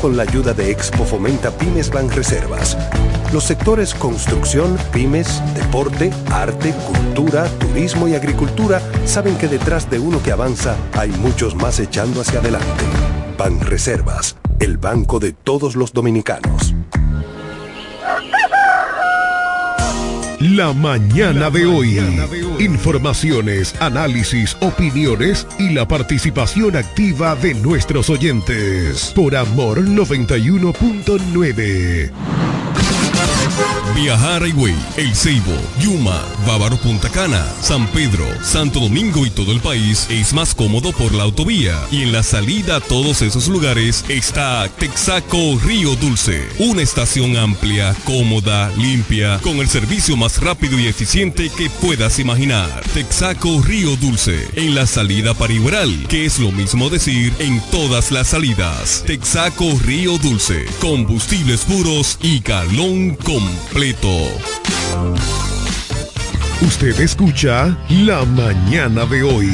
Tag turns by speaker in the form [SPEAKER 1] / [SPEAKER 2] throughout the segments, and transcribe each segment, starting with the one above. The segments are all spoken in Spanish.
[SPEAKER 1] con la ayuda de Expo Fomenta Pymes Ban Reservas. Los sectores construcción, pymes, deporte, arte, cultura, turismo y agricultura saben que detrás de uno que avanza hay muchos más echando hacia adelante. Ban Reservas, el banco de todos los dominicanos.
[SPEAKER 2] La mañana de hoy. Informaciones, análisis, opiniones y la participación activa de nuestros oyentes. Por Amor 91.9.
[SPEAKER 3] Viajar a El Ceibo, Yuma, Bávaro Punta Cana, San Pedro, Santo Domingo y todo el país es más cómodo por la autovía. Y en la salida a todos esos lugares está Texaco Río Dulce. Una estación amplia, cómoda, limpia, con el servicio más rápido y eficiente que puedas imaginar. Texaco Río Dulce. En la salida para Igueral, que es lo mismo decir en todas las salidas. Texaco Río Dulce. Combustibles puros y calón completo.
[SPEAKER 2] Usted escucha La Mañana de hoy.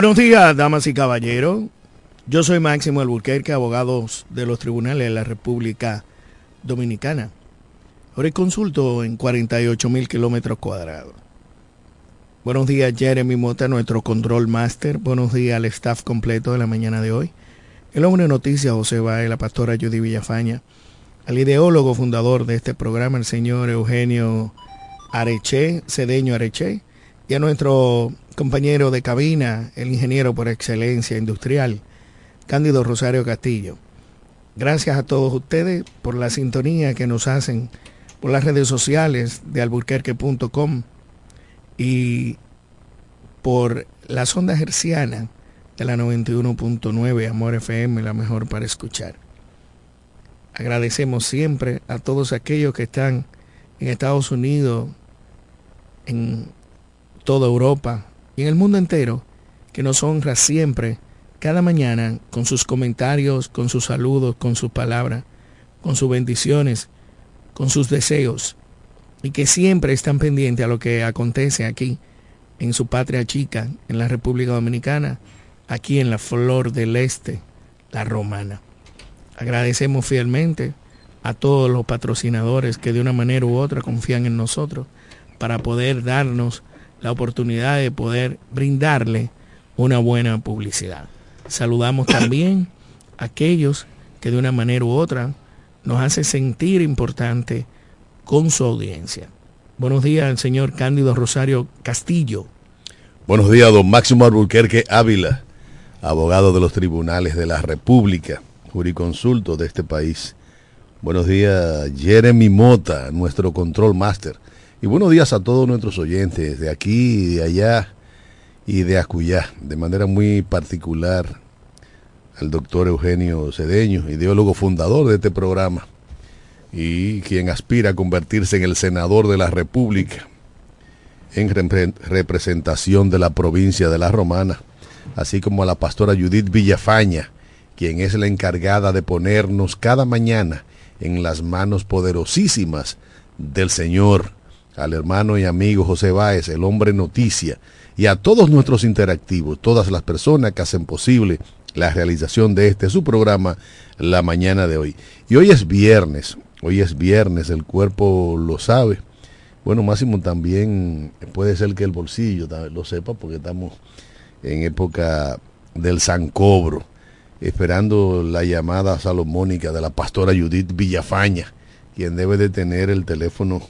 [SPEAKER 4] Buenos días, damas y caballeros. Yo soy Máximo Alburquerque, abogado de los tribunales de la República Dominicana. Ahora consulto en 48 mil kilómetros cuadrados. Buenos días, Jeremy Mota, nuestro control master. Buenos días al staff completo de la mañana de hoy. El hombre de noticias, José Baez, la pastora Judy Villafaña. Al ideólogo fundador de este programa, el señor Eugenio Areche, Cedeño Areche. Y a nuestro compañero de cabina, el ingeniero por excelencia industrial, Cándido Rosario Castillo. Gracias a todos ustedes por la sintonía que nos hacen por las redes sociales de alburquerque.com y por la sonda herciana de la 91.9 Amor FM, la mejor para escuchar. Agradecemos siempre a todos aquellos que están en Estados Unidos, en toda Europa, en el mundo entero que nos honra siempre, cada mañana, con sus comentarios, con sus saludos, con sus palabras, con sus bendiciones, con sus deseos, y que siempre están pendientes a lo que acontece aquí, en su patria chica, en la República Dominicana, aquí en la Flor del Este, la Romana. Agradecemos fielmente a todos los patrocinadores que de una manera u otra confían en nosotros para poder darnos la oportunidad de poder brindarle una buena publicidad. Saludamos también a aquellos que de una manera u otra nos hace sentir importante con su audiencia. Buenos días al señor Cándido Rosario Castillo.
[SPEAKER 5] Buenos días, don Máximo Alburquerque Ávila, abogado de los tribunales de la República, juriconsulto de este país. Buenos días, Jeremy Mota, nuestro control master. Y buenos días a todos nuestros oyentes de aquí, de allá y de Acuyá, de manera muy particular al doctor Eugenio Cedeño, ideólogo fundador de este programa y quien aspira a convertirse en el senador de la República en representación de la provincia de La Romana, así como a la pastora Judith Villafaña, quien es la encargada de ponernos cada mañana en las manos poderosísimas del Señor al hermano y amigo José Báez, el hombre noticia, y a todos nuestros interactivos, todas las personas que hacen posible la realización de este su programa la mañana de hoy. Y hoy es viernes, Hoy es viernes, el cuerpo lo sabe. Bueno, Máximo también puede ser que el bolsillo lo sepa porque estamos en época del Sancobro, esperando la llamada salomónica de la pastora Judith Villafaña, quien debe de tener el teléfono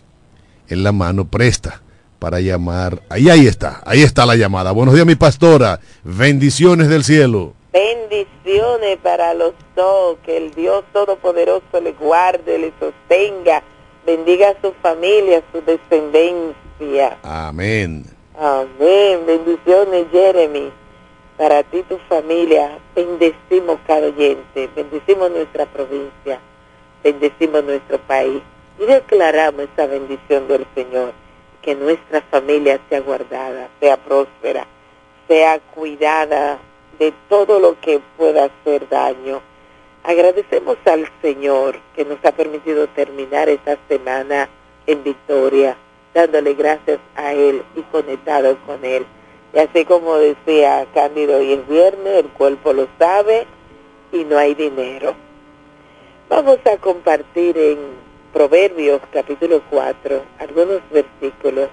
[SPEAKER 5] en la mano presta para llamar. Ahí, ahí está, ahí está la llamada. Buenos días, mi pastora. Bendiciones del cielo.
[SPEAKER 6] Bendiciones para los dos, que el Dios Todopoderoso le guarde, le sostenga, bendiga a su familia, a su descendencia.
[SPEAKER 5] Amén.
[SPEAKER 6] Amén. Bendiciones, Jeremy. Para ti, tu familia, bendecimos cada oyente, bendecimos nuestra provincia, bendecimos nuestro país y declaramos esa bendición del Señor que nuestra familia sea guardada, sea próspera, sea cuidada de todo lo que pueda hacer daño. Agradecemos al Señor que nos ha permitido terminar esta semana en victoria, dándole gracias a Él y conectado con Él. Y así como decía Cándido, hoy es viernes, el cuerpo lo sabe y no hay dinero. Vamos a compartir en Proverbios capítulo 4, algunos versículos.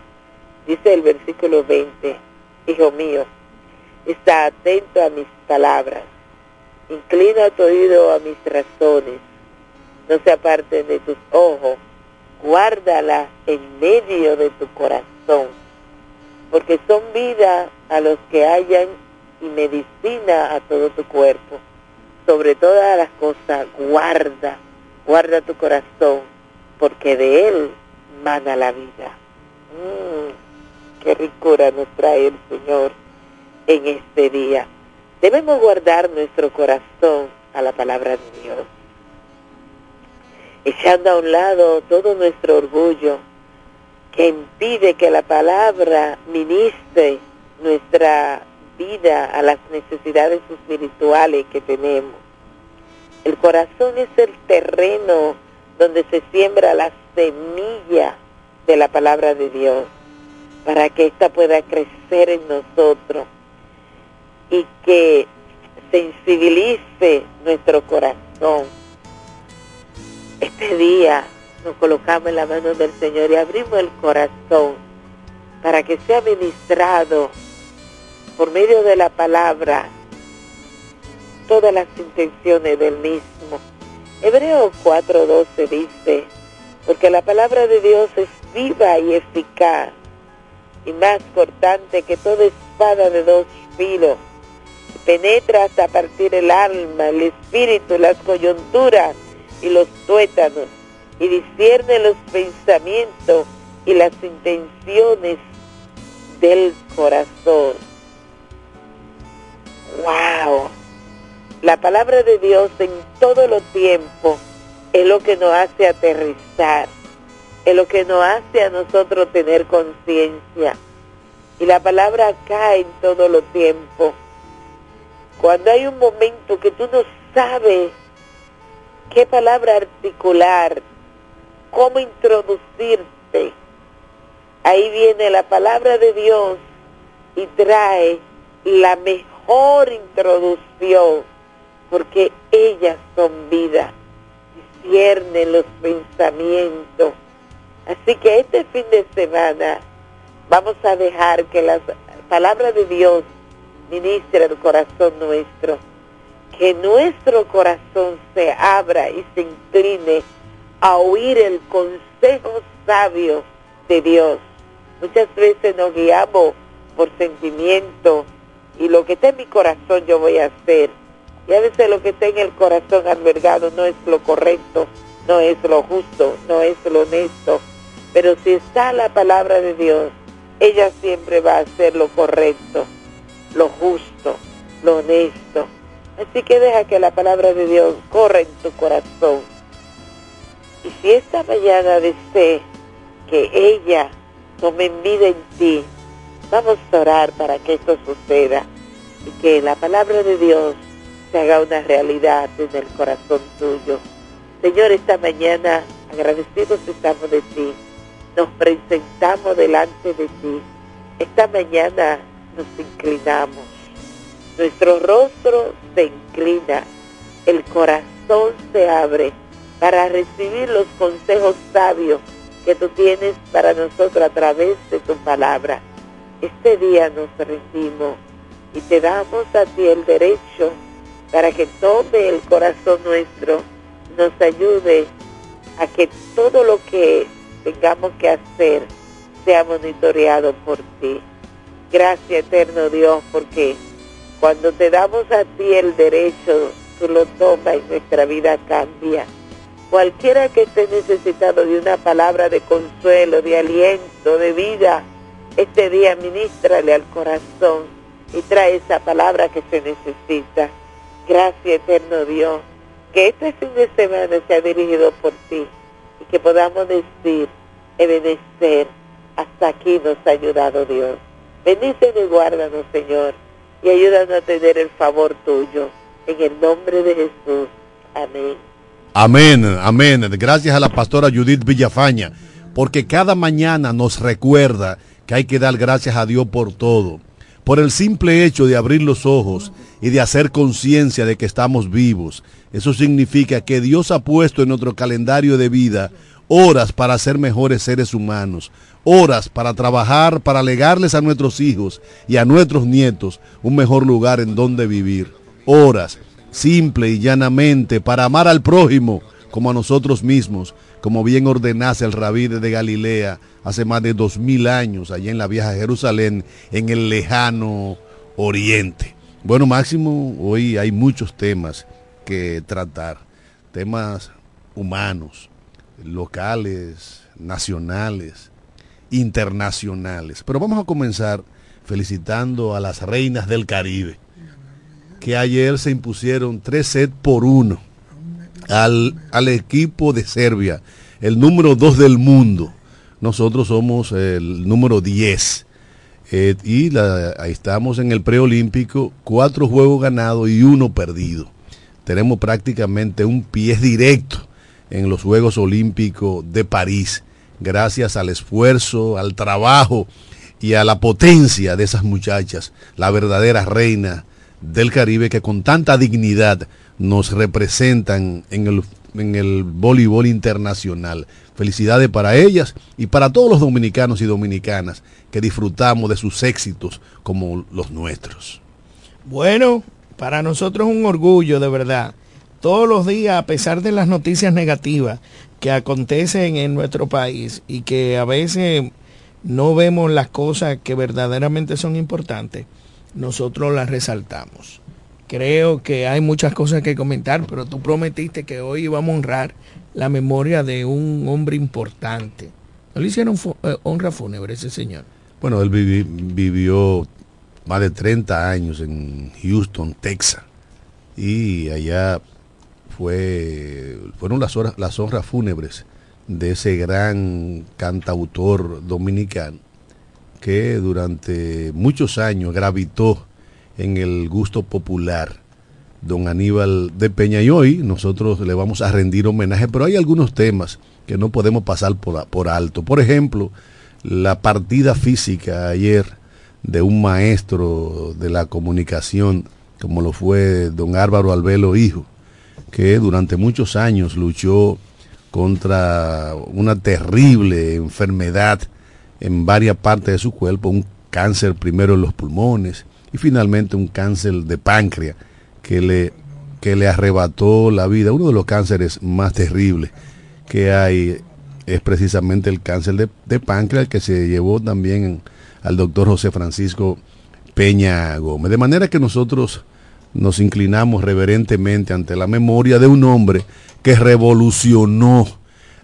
[SPEAKER 6] Dice el versículo 20, Hijo mío, está atento a mis palabras, inclina tu oído a mis razones, no se aparten de tus ojos, guárdala en medio de tu corazón, porque son vida a los que hallan y medicina a todo tu cuerpo. Sobre todas las cosas, guarda, guarda tu corazón porque de Él mana la vida. Mm, qué ricura nos trae el Señor en este día. Debemos guardar nuestro corazón a la palabra de Dios, echando a un lado todo nuestro orgullo que impide que la palabra ministre nuestra vida a las necesidades espirituales que tenemos. El corazón es el terreno donde se siembra la semilla de la palabra de Dios para que ésta pueda crecer en nosotros y que sensibilice nuestro corazón. Este día nos colocamos en la mano del Señor y abrimos el corazón para que sea ministrado por medio de la palabra todas las intenciones del mismo Hebreos 4:12 dice, porque la palabra de Dios es viva y eficaz y más cortante que toda espada de dos filos, penetra hasta partir el alma, el espíritu, las coyunturas y los tuétanos, y discierne los pensamientos y las intenciones del corazón. La palabra de Dios en todo lo tiempo es lo que nos hace aterrizar, es lo que nos hace a nosotros tener conciencia. Y la palabra cae en todo lo tiempo. Cuando hay un momento que tú no sabes qué palabra articular, cómo introducirte, ahí viene la palabra de Dios y trae la mejor introducción porque ellas son vida, disciernen los pensamientos. Así que este fin de semana vamos a dejar que la palabra de Dios ministre el corazón nuestro, que nuestro corazón se abra y se incline a oír el consejo sabio de Dios. Muchas veces nos guiamos por sentimiento y lo que está en mi corazón yo voy a hacer y a veces lo que está en el corazón albergado no es lo correcto, no es lo justo, no es lo honesto. Pero si está la palabra de Dios, ella siempre va a hacer lo correcto, lo justo, lo honesto. Así que deja que la palabra de Dios corra en tu corazón. Y si esta mañana desee que ella tome vida en ti, vamos a orar para que esto suceda y que la palabra de Dios se haga una realidad en el corazón tuyo. Señor, esta mañana agradecidos estamos de ti, nos presentamos delante de ti. Esta mañana nos inclinamos, nuestro rostro se inclina, el corazón se abre para recibir los consejos sabios que tú tienes para nosotros a través de tu palabra. Este día nos rendimos y te damos a ti el derecho para que tome el corazón nuestro, nos ayude a que todo lo que tengamos que hacer sea monitoreado por ti. Gracias eterno Dios, porque cuando te damos a ti el derecho, tú lo tomas y nuestra vida cambia. Cualquiera que esté necesitado de una palabra de consuelo, de aliento, de vida, este día ministrale al corazón y trae esa palabra que se necesita. Gracias, eterno Dios, que este fin de semana sea dirigido por ti y que podamos decir, ebenecer, hasta aquí nos ha ayudado Dios. Bendícenos y guárdanos, Señor, y ayúdanos a tener el favor tuyo. En el nombre de Jesús. Amén.
[SPEAKER 5] Amén, amén. Gracias a la pastora Judith Villafaña, porque cada mañana nos recuerda que hay que dar gracias a Dios por todo. Por el simple hecho de abrir los ojos y de hacer conciencia de que estamos vivos. Eso significa que Dios ha puesto en nuestro calendario de vida horas para ser mejores seres humanos, horas para trabajar, para legarles a nuestros hijos y a nuestros nietos un mejor lugar en donde vivir, horas, simple y llanamente, para amar al prójimo como a nosotros mismos, como bien ordenase el rabí de Galilea hace más de dos mil años, allá en la vieja Jerusalén, en el lejano oriente. Bueno, Máximo, hoy hay muchos temas que tratar, temas humanos, locales, nacionales, internacionales. Pero vamos a comenzar felicitando a las reinas del Caribe, que ayer se impusieron tres sets por uno al, al equipo de Serbia, el número dos del mundo. Nosotros somos el número 10. Eh, y ahí estamos en el preolímpico, cuatro juegos ganados y uno perdido. Tenemos prácticamente un pie directo en los Juegos Olímpicos de París, gracias al esfuerzo, al trabajo y a la potencia de esas muchachas, la verdadera reina del Caribe que con tanta dignidad nos representan en el, en el voleibol internacional. Felicidades para ellas y para todos los dominicanos y dominicanas que disfrutamos de sus éxitos como los nuestros.
[SPEAKER 4] Bueno, para nosotros es un orgullo de verdad todos los días, a pesar de las noticias negativas que acontecen en nuestro país y que a veces no vemos las cosas que verdaderamente son importantes, nosotros las resaltamos. Creo que hay muchas cosas que comentar, pero tú prometiste que hoy íbamos a honrar la memoria de un hombre importante. ¿No le hicieron eh, honra fúnebre ese señor?
[SPEAKER 5] Bueno, él vivió más de 30 años en Houston, Texas, y allá fue, fueron las, horas, las honras fúnebres de ese gran cantautor dominicano que durante muchos años gravitó en el gusto popular, don Aníbal de Peña. Y hoy nosotros le vamos a rendir homenaje, pero hay algunos temas que no podemos pasar por, por alto. Por ejemplo, la partida física ayer de un maestro de la comunicación, como lo fue don Álvaro Albelo Hijo, que durante muchos años luchó contra una terrible enfermedad en varias partes de su cuerpo, un cáncer primero en los pulmones finalmente un cáncer de páncreas que le, que le arrebató la vida. Uno de los cánceres más terribles que hay es precisamente el cáncer de, de páncreas que se llevó también al doctor José Francisco Peña Gómez. De manera que nosotros nos inclinamos reverentemente ante la memoria de un hombre que revolucionó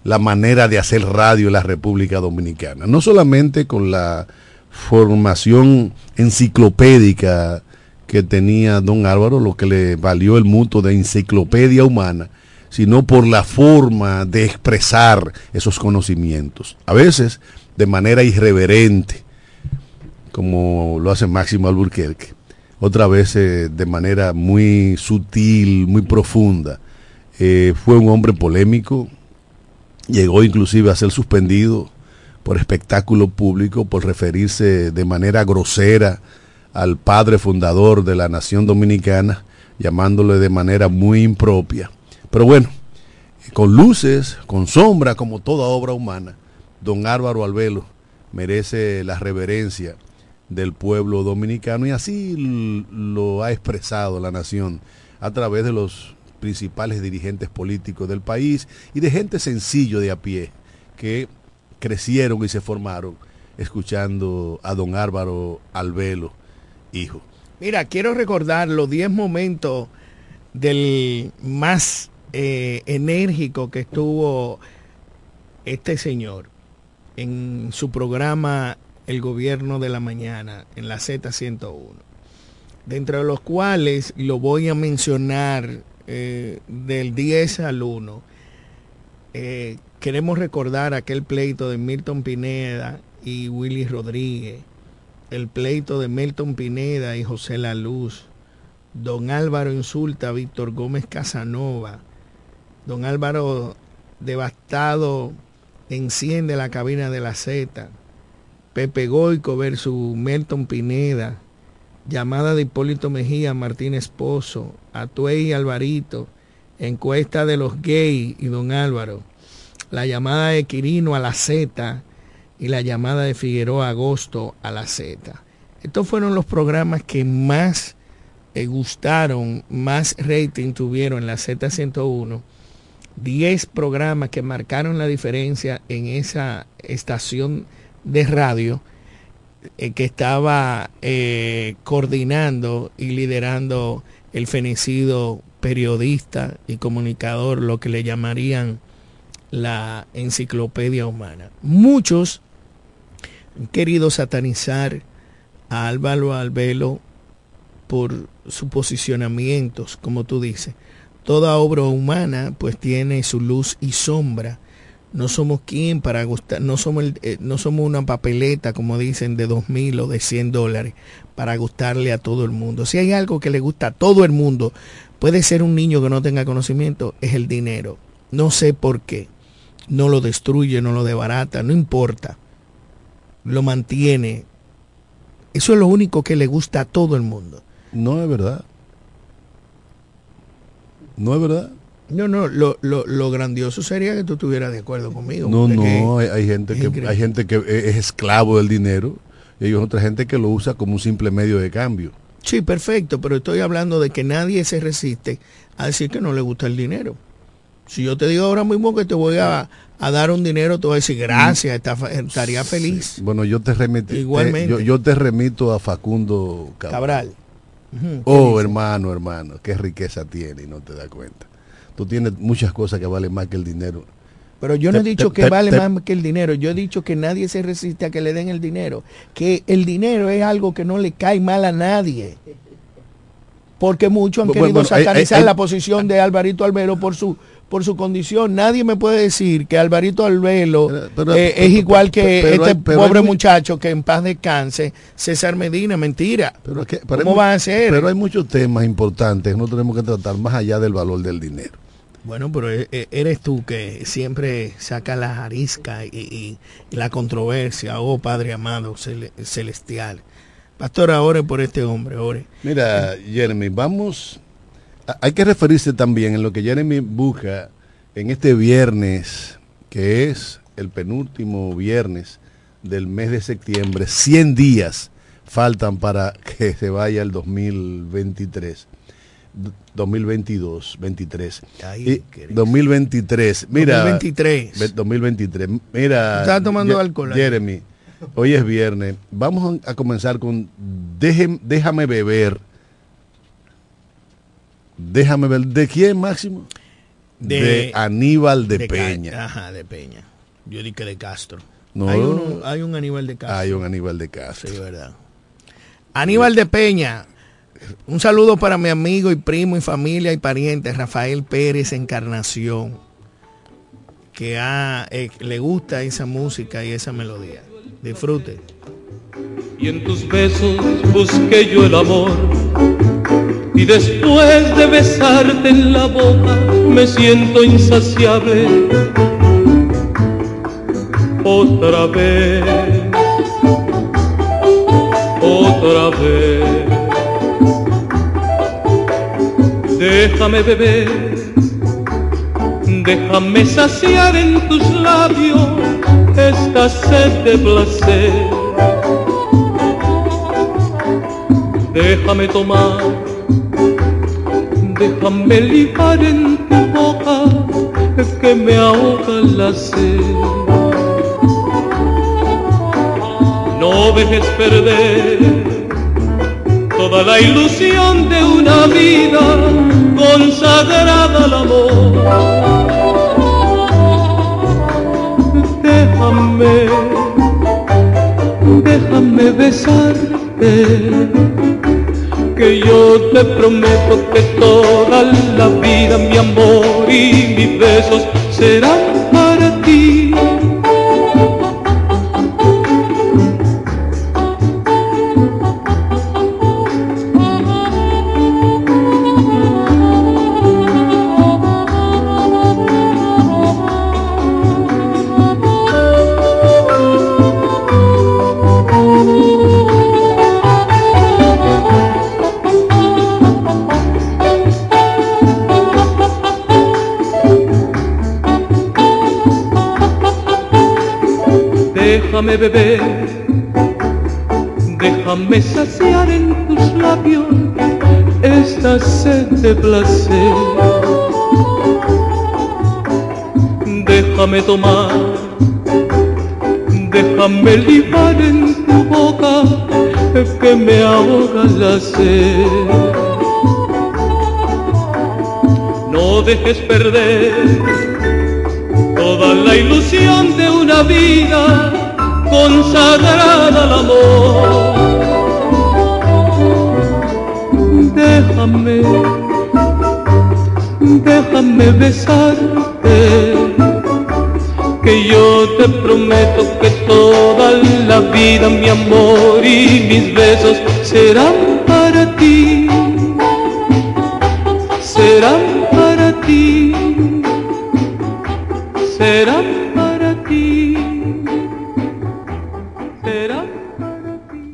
[SPEAKER 5] la manera de hacer radio en la República Dominicana. No solamente con la formación enciclopédica que tenía don Álvaro, lo que le valió el mutuo de enciclopedia humana, sino por la forma de expresar esos conocimientos. A veces de manera irreverente, como lo hace Máximo Alburquerque otra vez eh, de manera muy sutil, muy profunda. Eh, fue un hombre polémico, llegó inclusive a ser suspendido por espectáculo público por referirse de manera grosera al padre fundador de la nación dominicana, llamándole de manera muy impropia. Pero bueno, con luces, con sombra, como toda obra humana, don Álvaro Albelo merece la reverencia del pueblo dominicano y así lo ha expresado la nación a través de los principales dirigentes políticos del país y de gente sencillo de a pie que crecieron y se formaron escuchando a don Álvaro Albelo, hijo.
[SPEAKER 4] Mira, quiero recordar los 10 momentos del más eh, enérgico que estuvo este señor en su programa El Gobierno de la Mañana en la Z101, dentro de los cuales lo voy a mencionar eh, del 10 al 1. Eh, queremos recordar aquel pleito de Milton Pineda y Willy Rodríguez, el pleito de Milton Pineda y José La Luz, don Álvaro insulta a Víctor Gómez Casanova, don Álvaro devastado enciende la cabina de la Z, Pepe Goico versus Milton Pineda, llamada de Hipólito Mejía, Martín Esposo, Atuey y Alvarito, encuesta de los gays y don Álvaro, la llamada de Quirino a la Z, y la llamada de Figueroa Agosto a la Z. Estos fueron los programas que más eh, gustaron, más rating tuvieron en la Z101. 10 programas que marcaron la diferencia en esa estación de radio eh, que estaba eh, coordinando y liderando el fenecido periodista y comunicador, lo que le llamarían la enciclopedia humana. Muchos han querido satanizar a Álvaro Albelo por sus posicionamientos, como tú dices. Toda obra humana pues tiene su luz y sombra. No somos quien para gustar, no somos, eh, no somos una papeleta, como dicen, de dos mil o de cien dólares para gustarle a todo el mundo. Si hay algo que le gusta a todo el mundo, puede ser un niño que no tenga conocimiento, es el dinero. No sé por qué no lo destruye, no lo debarata, no importa. Lo mantiene. Eso es lo único que le gusta a todo el mundo.
[SPEAKER 5] No es verdad. No es verdad.
[SPEAKER 4] No, no, lo, lo, lo grandioso sería que tú estuvieras de acuerdo conmigo.
[SPEAKER 5] No, no, hay, gente que, hay gente que es esclavo del dinero y hay otra gente que lo usa como un simple medio de cambio.
[SPEAKER 4] Sí, perfecto, pero estoy hablando de que nadie se resiste a decir que no le gusta el dinero. Si yo te digo ahora mismo que te voy a, dar un dinero, te voy a decir gracias, estaría feliz.
[SPEAKER 5] Bueno, yo te remito, Igualmente. yo, te remito a Facundo
[SPEAKER 4] Cabral.
[SPEAKER 5] oh, hermano, hermano, qué riqueza tiene y no te das cuenta. Tú tienes muchas cosas que valen más que el dinero.
[SPEAKER 4] Pero yo no he dicho que vale más que el dinero, yo he dicho que nadie se resiste a que le den el dinero, que el dinero es algo que no le cae mal a nadie porque muchos han querido satanizar la posición de Alvarito Albero por su por su condición. Nadie me puede decir que Alvarito Albelo eh, es igual que este pobre muchacho que en paz descanse, César Medina, mentira.
[SPEAKER 5] Pero ¿Cómo va a ser? Pero hay muchos temas importantes que no tenemos que tratar más allá del valor del dinero.
[SPEAKER 4] Bueno, pero e, e, eres tú que siempre saca la arisca y, la controversia, oh Padre amado celestial. Pastor, ore por este hombre, ore.
[SPEAKER 5] Mira, Jeremy, vamos hay que referirse también en lo que Jeremy busca en este viernes, que es el penúltimo viernes del mes de septiembre, 100 días faltan para que se vaya el 2023. 2022, 23. y 2023. Mira, 2023. 2023. Mira,
[SPEAKER 4] está tomando alcohol.
[SPEAKER 5] Jeremy, hoy es viernes. Vamos a comenzar con Déjame beber Déjame ver, ¿de quién Máximo? De, Aníbal de, Peña.
[SPEAKER 4] Ajá, de Peña. Yo dije de Castro. No, hay, un, hay un Aníbal de Castro.
[SPEAKER 5] Hay un Aníbal de Castro.
[SPEAKER 4] Sí, verdad. Aníbal de Peña. Un saludo para mi amigo y primo y familia y pariente Rafael Pérez Encarnación, que eh, le gusta esa música y esa melodía. Disfrute.
[SPEAKER 7] Y en tus besos busqué yo el amor y después de besarte en la boca me siento insaciable. Otra vez, otra vez. Déjame beber, Déjame saciar en tus labios esta sed de placer. Déjame tomar, déjame lijar en tu boca que me ahoga la sed. No dejes perder toda la ilusión de una vida consagrada al amor déjame, déjame besarte, que yo te prometo que toda la vida mi amor y mis besos serán déjame beber, déjame saciar en tus labios esta sed de placer. Déjame tomar, déjame libar en tu boca que me ahoga la sed. No dejes perder toda la ilusión de una vida consagrada al amor. Déjame, déjame besarte, que yo te prometo que toda la vida mi amor y mis besos serán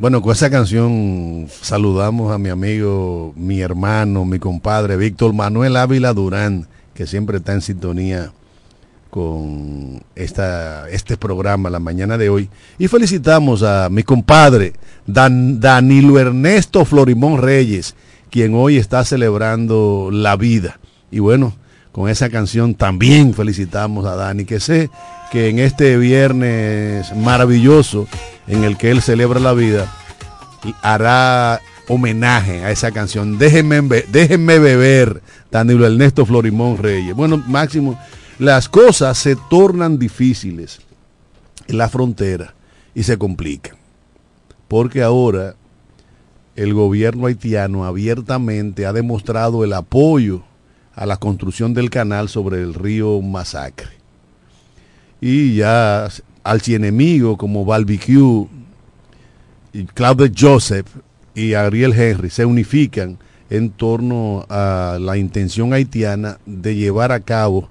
[SPEAKER 5] Bueno, con esa canción saludamos a mi amigo, mi hermano, mi compadre Víctor Manuel Ávila Durán, que siempre está en sintonía con esta, este programa la mañana de hoy. Y felicitamos a mi compadre Dan, Danilo Ernesto Florimón Reyes, quien hoy está celebrando la vida. Y bueno, con esa canción también felicitamos a Dani, que sé que en este viernes maravilloso en el que él celebra la vida, hará homenaje a esa canción. Déjenme, déjenme beber, Danilo Ernesto Florimón Reyes. Bueno, Máximo, las cosas se tornan difíciles en la frontera y se complican. Porque ahora el gobierno haitiano abiertamente ha demostrado el apoyo a la construcción del canal sobre el río Masacre. Y ya enemigo como Barbecue, y Claude Joseph y Ariel Henry se unifican en torno a la intención haitiana de llevar a cabo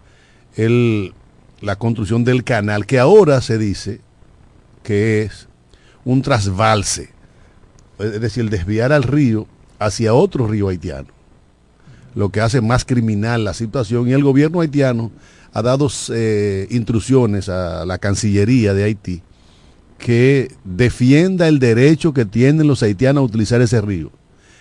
[SPEAKER 5] el, la construcción del canal, que ahora se dice que es un trasvalse, es decir, desviar al río hacia otro río haitiano, lo que hace más criminal la situación. Y el gobierno haitiano ha dado eh, instrucciones a la Cancillería de Haití que defienda el derecho que tienen los haitianos a utilizar ese río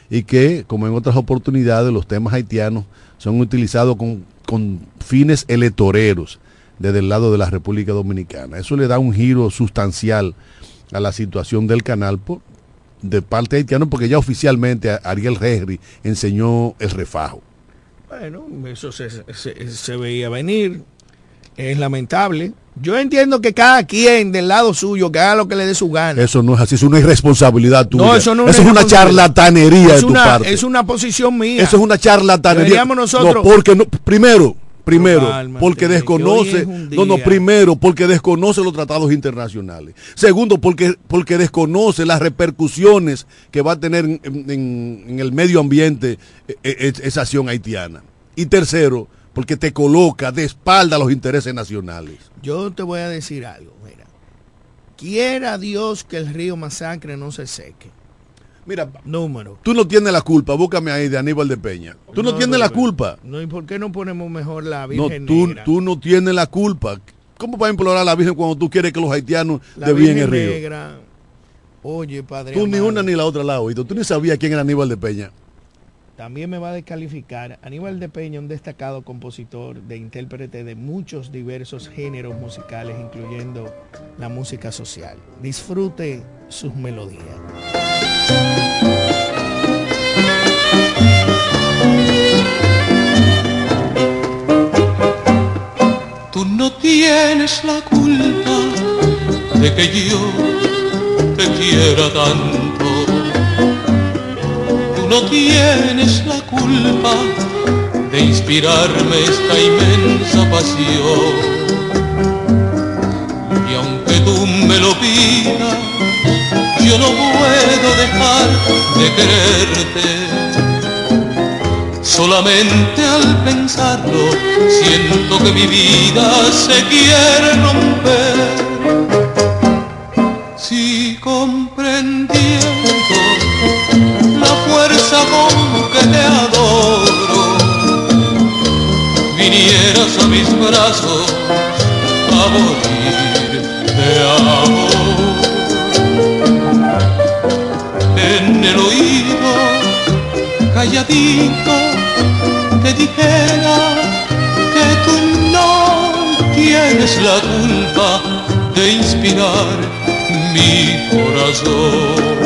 [SPEAKER 5] y que, como en otras oportunidades, los temas haitianos son utilizados con, con fines electoreros desde el lado de la República Dominicana. Eso le da un giro sustancial a la situación del canal por, de parte haitiana porque ya oficialmente Ariel Henry enseñó el refajo.
[SPEAKER 4] Bueno, eso se, se, veía venir. Es lamentable. Yo entiendo que cada quien del lado suyo que haga lo que le dé su gana.
[SPEAKER 5] Eso no es así, es una irresponsabilidad tuya. No, eso no es, una charlatanería de tu parte.
[SPEAKER 4] Es una posición mía.
[SPEAKER 5] Eso es una charlatanería.
[SPEAKER 4] nosotros.
[SPEAKER 5] No, porque no, primero, primero, porque desconoce, no, no, primero, porque desconoce los tratados internacionales. Segundo, porque, porque desconoce las repercusiones que va a tener en, el medio ambiente e, e, esa acción haitiana. Y tercero, porque te coloca de espalda a los intereses nacionales.
[SPEAKER 4] Yo te voy a decir algo, mira. Quiera Dios que el río Masacre no se seque.
[SPEAKER 5] Mira,
[SPEAKER 4] número.
[SPEAKER 5] Tú no tienes la culpa, búscame ahí de Aníbal de Peña. Tú no, tienes la culpa.
[SPEAKER 4] No, ¿y por qué no ponemos mejor la
[SPEAKER 5] Virgen no, tú, tú no tienes la culpa. ¿Cómo vas a implorar a la Virgen cuando tú quieres que los haitianos la bien el río? Negra.
[SPEAKER 4] Oye, padre.
[SPEAKER 5] Tú ni una ni la otra la oído. Tú ni sabías quién era Aníbal de Peña.
[SPEAKER 4] También me va a descalificar Aníbal de Peña, un destacado compositor de intérprete de muchos diversos géneros musicales, incluyendo la música social. Disfrute sus melodías.
[SPEAKER 7] Tú no tienes la culpa de que yo te quiera tanto. No tienes la culpa de inspirarme esta inmensa pasión. Y aunque tú me lo pidas, yo no puedo dejar de quererte. Solamente al pensarlo siento que mi vida se quiere romper. Mis brazos a morir de amor. en el oído, calladito, te dijera que tú no tienes la culpa de inspirar mi corazón.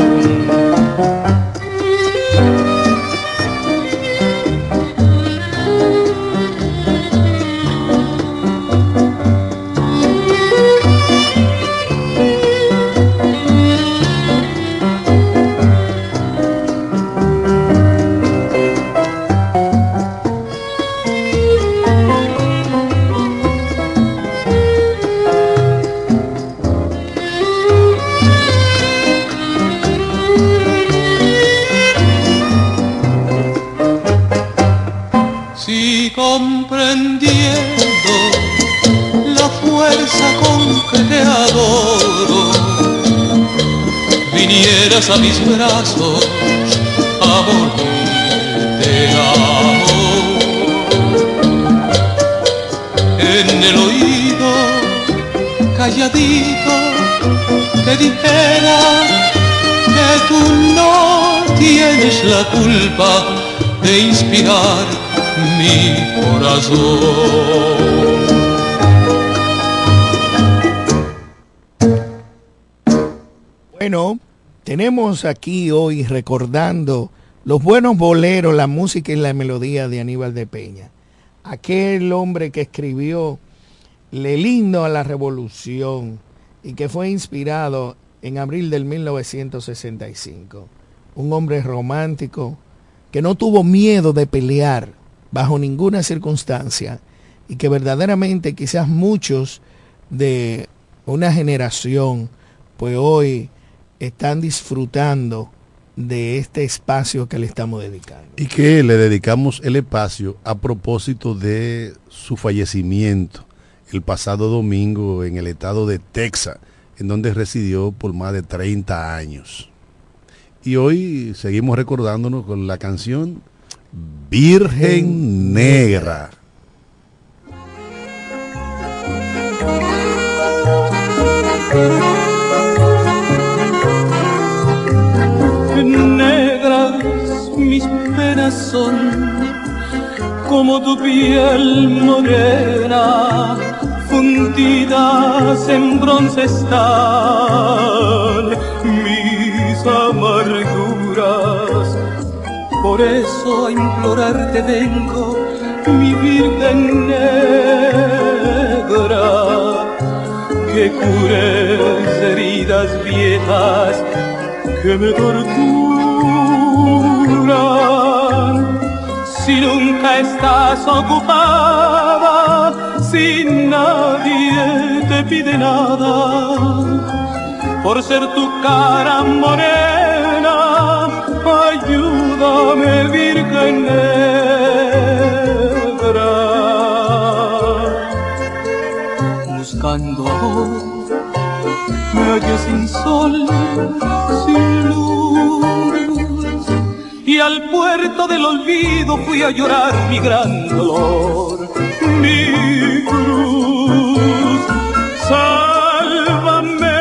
[SPEAKER 7] Mis brazos, amor, te amo. En el oído, calladito, te dijera que tú no tienes la culpa de inspirar mi corazón.
[SPEAKER 4] Tenemos aquí hoy recordando los buenos boleros, la música y la melodía de Aníbal de Peña. Aquel hombre que escribió Le lindo a la revolución y que fue inspirado en abril del 1965. Un hombre romántico que no tuvo miedo de pelear bajo ninguna circunstancia y que verdaderamente quizás muchos de una generación pues hoy están disfrutando de este espacio que le estamos dedicando.
[SPEAKER 5] Y que le dedicamos el espacio a propósito de su fallecimiento el pasado domingo en el estado de Texas, en donde residió por más de 30 años. Y hoy seguimos recordándonos con la canción Virgen Negra.
[SPEAKER 7] Mis penas son como tu piel morena, fundidas en bronce están mis amarguras. Por eso a implorarte vengo, mi Virgen negra, que cures heridas viejas que me torturan. Si nunca estás ocupada, si nadie te pide nada, por ser tu cara morena, ayúdame Virgen me hallo sin sol, sin luz al puerto del olvido fui a llorar mi gran dolor, mi cruz. Sálvame,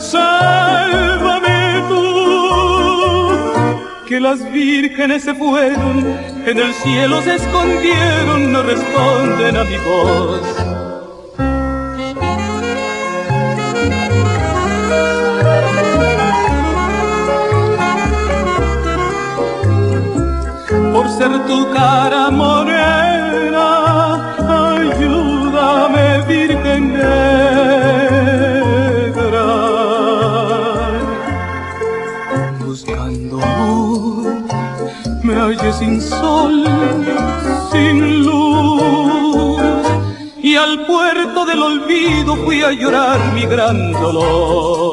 [SPEAKER 7] sálvame tú, que las vírgenes se fueron, en el cielo se escondieron, no responden a mi voz. Ser tu cara morena, ayúdame Virgen negra. Buscando me hallé sin sol, sin luz, y al puerto del olvido fui a llorar mi gran dolor,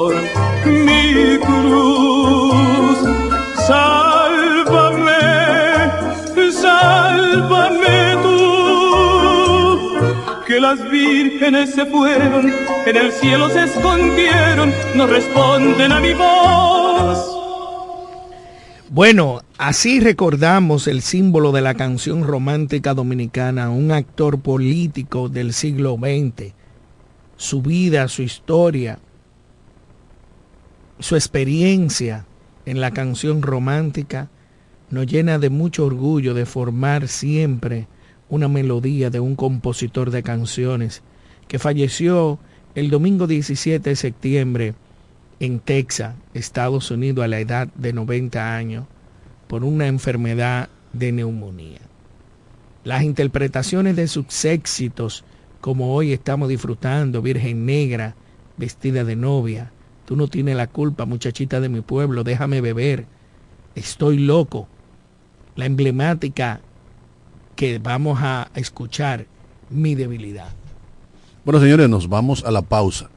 [SPEAKER 7] vírgenes se fueron, en el cielo se escondieron, no responden a mi voz.
[SPEAKER 4] Bueno, así recordamos el símbolo de la canción romántica dominicana, un actor político del siglo XX, su vida, su historia, su experiencia en la canción romántica nos llena de mucho orgullo de formar siempre una melodía de un compositor de canciones que falleció el domingo 17 de septiembre en Texas, Estados Unidos, a la edad de 90 años, por una enfermedad de neumonía. Las interpretaciones de sus éxitos, como hoy estamos disfrutando, Virgen Negra, vestida de novia, tú no tienes la culpa, muchachita de mi pueblo, déjame beber, estoy loco, la emblemática que vamos a escuchar, mi debilidad.
[SPEAKER 5] Bueno, señores, nos vamos a la pausa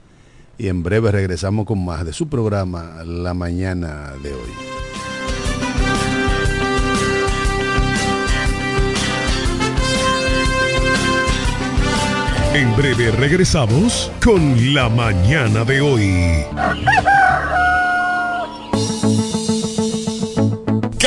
[SPEAKER 5] y en breve regresamos con más de su programa La mañana de hoy.
[SPEAKER 2] En breve regresamos con La mañana de hoy.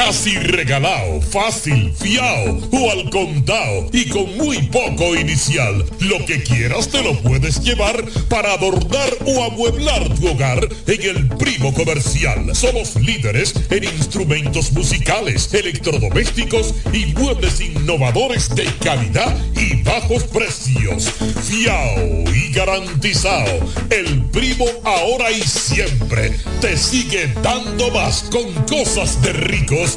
[SPEAKER 8] Casi regalado, fácil, fiao o al contado y con muy poco inicial. Lo que quieras te lo puedes llevar para adornar o amueblar tu hogar en el Primo Comercial. Somos líderes en instrumentos musicales, electrodomésticos y muebles innovadores de calidad y bajos precios. Fiao y garantizado. El Primo ahora y siempre te sigue dando más con cosas de ricos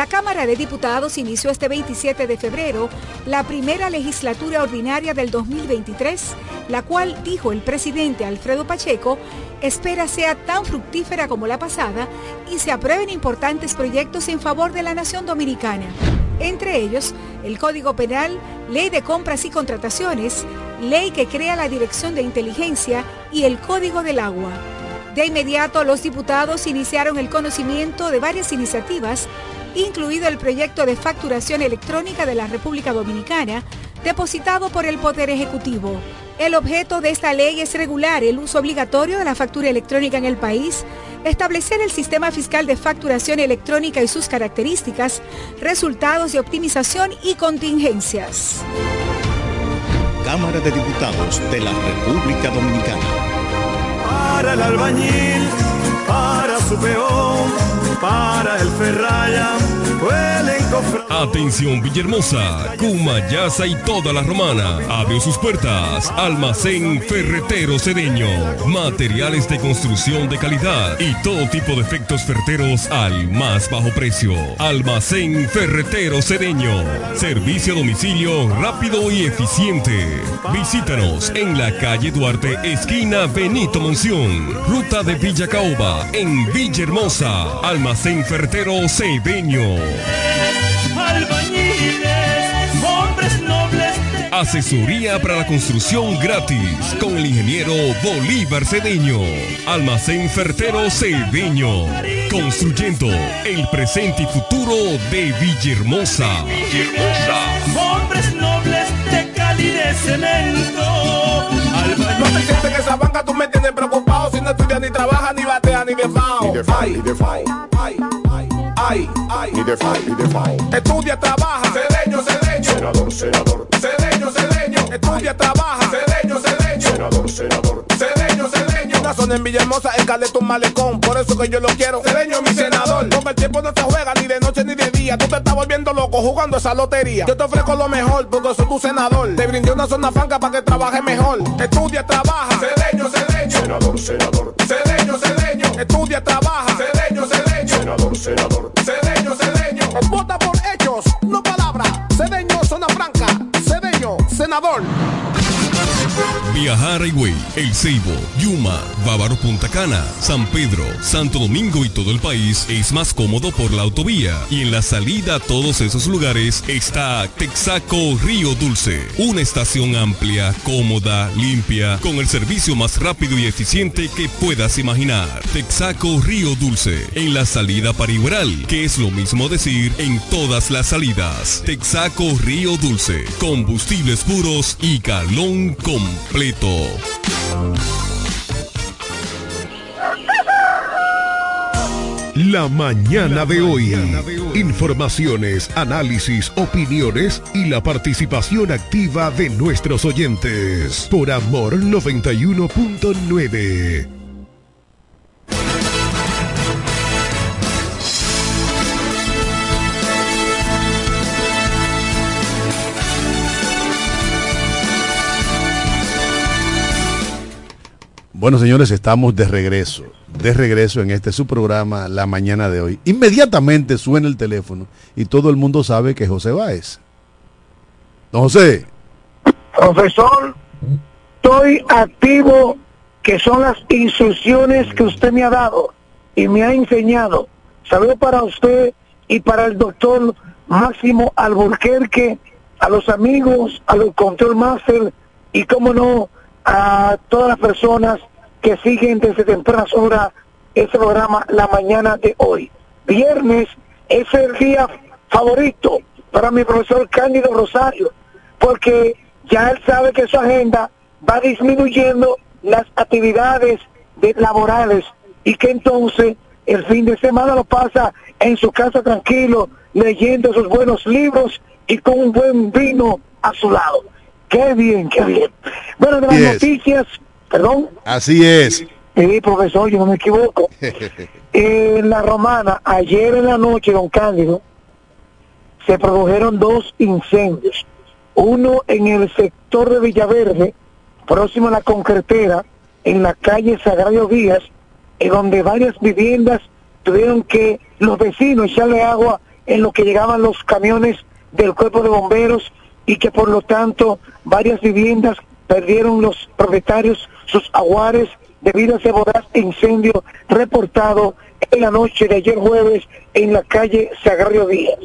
[SPEAKER 9] La Cámara de Diputados inició este 27 de febrero la primera legislatura ordinaria del 2023, la cual, dijo el presidente Alfredo Pacheco, espera sea tan fructífera como la pasada y se aprueben importantes proyectos en favor de la nación dominicana. Entre ellos, el Código Penal, Ley de Compras y Contrataciones, Ley que crea la Dirección de Inteligencia y el Código del Agua. De inmediato, los diputados iniciaron el conocimiento de varias iniciativas incluido el proyecto de facturación electrónica de la República Dominicana, depositado por el Poder Ejecutivo. El objeto de esta ley es regular el uso obligatorio de la factura electrónica en el país, establecer el sistema fiscal de facturación electrónica y sus características, resultados de optimización y contingencias.
[SPEAKER 10] Cámara de Diputados de la República Dominicana.
[SPEAKER 11] Para el albañil,
[SPEAKER 3] Atención Villahermosa, Cumayasa y toda la romana. Abrió sus puertas. Almacén Ferretero Cedeño. Materiales de construcción de calidad y todo tipo de efectos ferreteros al más bajo precio. Almacén Ferretero Cedeño. Servicio a domicilio rápido y eficiente. Visítanos en la calle Duarte, esquina Benito Monción. Ruta de Villa Caoba, en Villahermosa. Almacén Ferretero Cedeño.
[SPEAKER 11] Albañiles, hombres nobles.
[SPEAKER 3] Asesoría para la construcción gratis con el ingeniero Bolívar Cedeño. Almacén Fertero Cedeño. Construyendo el presente y futuro de Villahermosa.
[SPEAKER 11] Hombres nobles de calidez cemento.
[SPEAKER 12] No te sientes que esa banca tú me tienes preocupado si no estudias ni trabajas ni bateas ni de fao. Ni de fao, ni de fao. Ay, ay, ay, ay. Ni de fao, ni de fao. Estudia, trabaja. Cedeño, cedeño. Senador, senador. Cedeño, cedeño. Estudia, trabaja. Cedeño, cedeño. Senador, senador. Cedeño, cedeño. Una zona en Villahermosa, el caleta un malecón. Por eso que yo lo quiero. Cedeño, mi senador. Porque el tiempo no se juega ni de noche ni de día. Tú te estás volviendo loco jugando esa lotería. Yo te ofrezco lo mejor porque soy tu senador. Te brindé una zona franca para que trabajes mejor. Estudia, trabaja. Cedeño, cedeño. Senador, senador. Cedeño, cedeño. Estudia, trabaja. Cedeño, cedeño. Senador, senador. Cedeño, cedeño. Vota por hechos, no palabras. Cedeño, zona franca. Cedeño, senador.
[SPEAKER 3] Viajar Higüey, El Ceibo, Yuma, Bávaro Punta Cana, San Pedro, Santo Domingo y todo el país es más cómodo por la autovía. Y en la salida a todos esos lugares está Texaco Río Dulce. Una estación amplia, cómoda, limpia, con el servicio más rápido y eficiente que puedas imaginar. Texaco Río Dulce, en la salida para Igueral, que es lo mismo decir en todas las salidas. Texaco Río Dulce, combustibles puros y galón completo.
[SPEAKER 2] La mañana de hoy. Informaciones, análisis, opiniones y la participación activa de nuestros oyentes. Por Amor 91.9.
[SPEAKER 5] Bueno, señores, estamos de regreso, de regreso en este su programa La Mañana de hoy. Inmediatamente suena el teléfono y todo el mundo sabe que José Báez. Don José.
[SPEAKER 13] Profesor, estoy activo, que son las instrucciones que usted me ha dado y me ha enseñado. Saludos para usted y para el doctor Máximo Alburquerque, a los amigos, a los control master y, como no, a todas las personas que siguen desde tempranas horas este programa la mañana de hoy. Viernes es el día favorito para mi profesor Cándido Rosario, porque ya él sabe que su agenda va disminuyendo las actividades de- laborales y que entonces el fin de semana lo pasa en su casa tranquilo, leyendo sus buenos libros y con un buen vino a su lado. Qué bien, qué bien. Bueno, de las
[SPEAKER 5] Yes.
[SPEAKER 13] noticias, perdón.
[SPEAKER 5] Así es.
[SPEAKER 13] Sí, profesor, yo no me equivoco. En la romana, ayer en la noche, don Cándido, se produjeron dos incendios. Uno en el sector de Villaverde, próximo a la concretera, en la calle Sagrario Díaz, en donde varias viviendas tuvieron que los vecinos echarle agua en lo que llegaban los camiones del cuerpo de bomberos y que por lo tanto varias viviendas perdieron los propietarios sus aguares debido a ese voraz incendio reportado en la noche de ayer jueves en la calle Sagrario Díaz.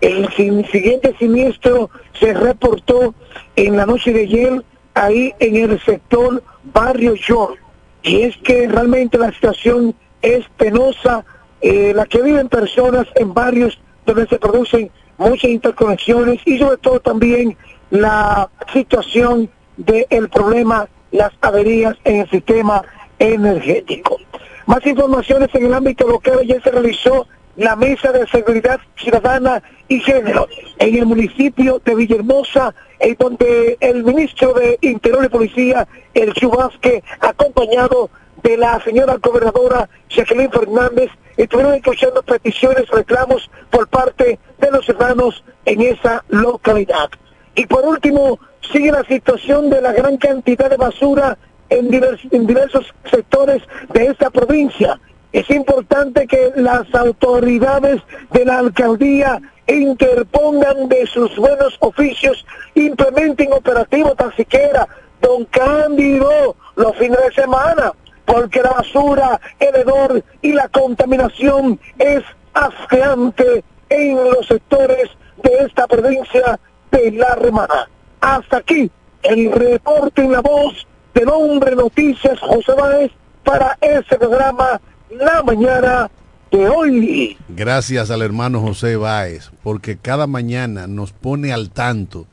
[SPEAKER 13] El siguiente siniestro se reportó en la noche de ayer ahí en el sector Barrio York. Y es que realmente la situación es penosa, eh, la que viven personas en barrios donde se producen muchas interconexiones y sobre todo también la situación del problema, las averías en el sistema energético. Más informaciones en el ámbito local, ya se realizó la Mesa de Seguridad Ciudadana y Género en el municipio de Villahermosa, en donde el ministro de Interior y Policía, el Chubasque, acompañado de la señora gobernadora Jacqueline Fernández, estuvieron escuchando peticiones, reclamos por parte de los hermanos en esa localidad. Y por último, sigue la situación de la gran cantidad de basura en, en diversos sectores de esta provincia. Es importante que las autoridades de la alcaldía interpongan de sus buenos oficios, implementen operativo tan siquiera, don Cándido, los fines de semana, porque la basura, el hedor y la contaminación es asqueante en los sectores de esta provincia de La Romana. Hasta aquí el reporte en la voz del hombre noticias José Báez para ese programa La Mañana de hoy.
[SPEAKER 5] Gracias al hermano José Báez, porque cada mañana nos pone al tanto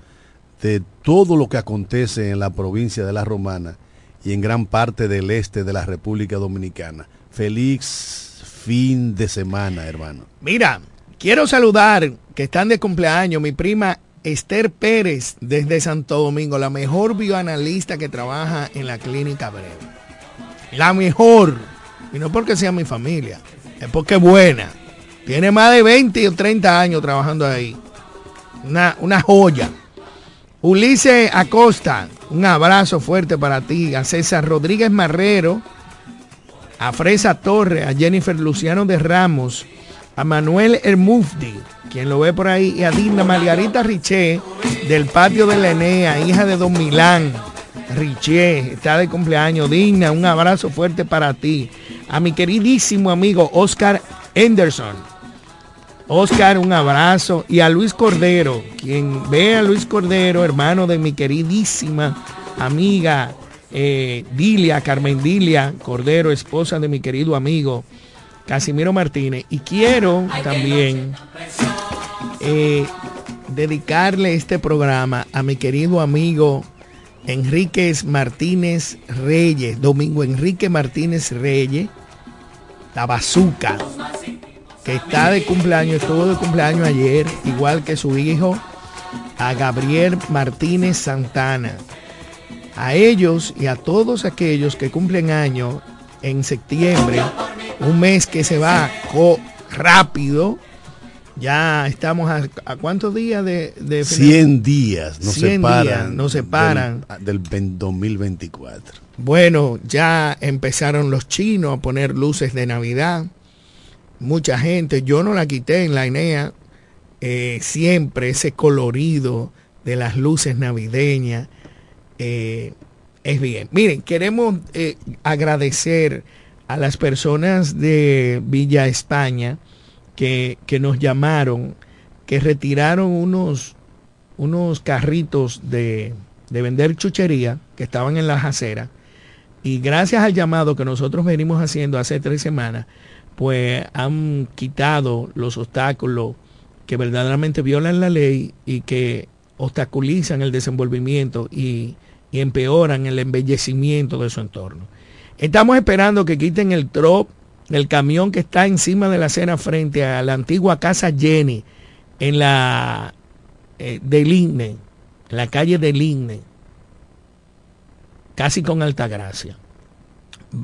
[SPEAKER 5] de todo lo que acontece en la provincia de La Romana y en gran parte del este de la República Dominicana. Feliz fin de semana, hermano.
[SPEAKER 4] Mira, quiero saludar que están de cumpleaños mi prima Esther Pérez desde Santo Domingo, la mejor bioanalista que trabaja en la clínica Breve. La mejor. Y no porque sea mi familia, es porque es buena. Tiene más de 20 o 30 años trabajando ahí. Una, una joya. Ulises Acosta, un abrazo fuerte para ti. A César Rodríguez Marrero, a Fresa Torre, a Jennifer Luciano de Ramos, a Manuel Hermufdi, quien lo ve por ahí, y a Dina Margarita Riché, del patio de la Enea, hija de Don Milán. Riché, está de cumpleaños. Digna, un abrazo fuerte para ti. A mi queridísimo amigo Oscar Henderson. Oscar, un abrazo. Y a Luis Cordero, quien ve a Luis Cordero, hermano de mi queridísima amiga eh, Dilia, Carmen Dilia Cordero, esposa de mi querido amigo Casimiro Martínez. Y quiero también eh, dedicarle este programa a mi querido amigo Enríquez Martínez Reyes, Domingo Enrique Martínez Reyes, la bazuca que está de cumpleaños, estuvo de cumpleaños ayer, igual que su hijo, a Gabriel Martínez Santana. A ellos y a todos aquellos que cumplen años en septiembre, un mes que se va rápido, ya estamos a, cuántos días de, de
[SPEAKER 5] 100 días nos
[SPEAKER 4] 100
[SPEAKER 5] separan,
[SPEAKER 4] días nos separan
[SPEAKER 5] del, del 2024.
[SPEAKER 4] Bueno, ya empezaron los chinos a poner luces de Navidad mucha gente. Yo no la quité en la INEA. Eh, siempre ese colorido de las luces navideñas eh, es bien. Miren, queremos eh, agradecer a las personas de Villa España que, que nos llamaron, que retiraron unos, unos carritos de, de vender chuchería que estaban en las aceras. Y gracias al llamado que nosotros venimos haciendo hace tres semanas, pues han quitado los obstáculos que verdaderamente violan la ley y que obstaculizan el desenvolvimiento y, y empeoran el embellecimiento de su entorno. Estamos esperando que quiten el trop, el camión que está encima de la acera frente a la antigua casa Jenny en la eh, del INE, en la calle del INE, casi con Altagracia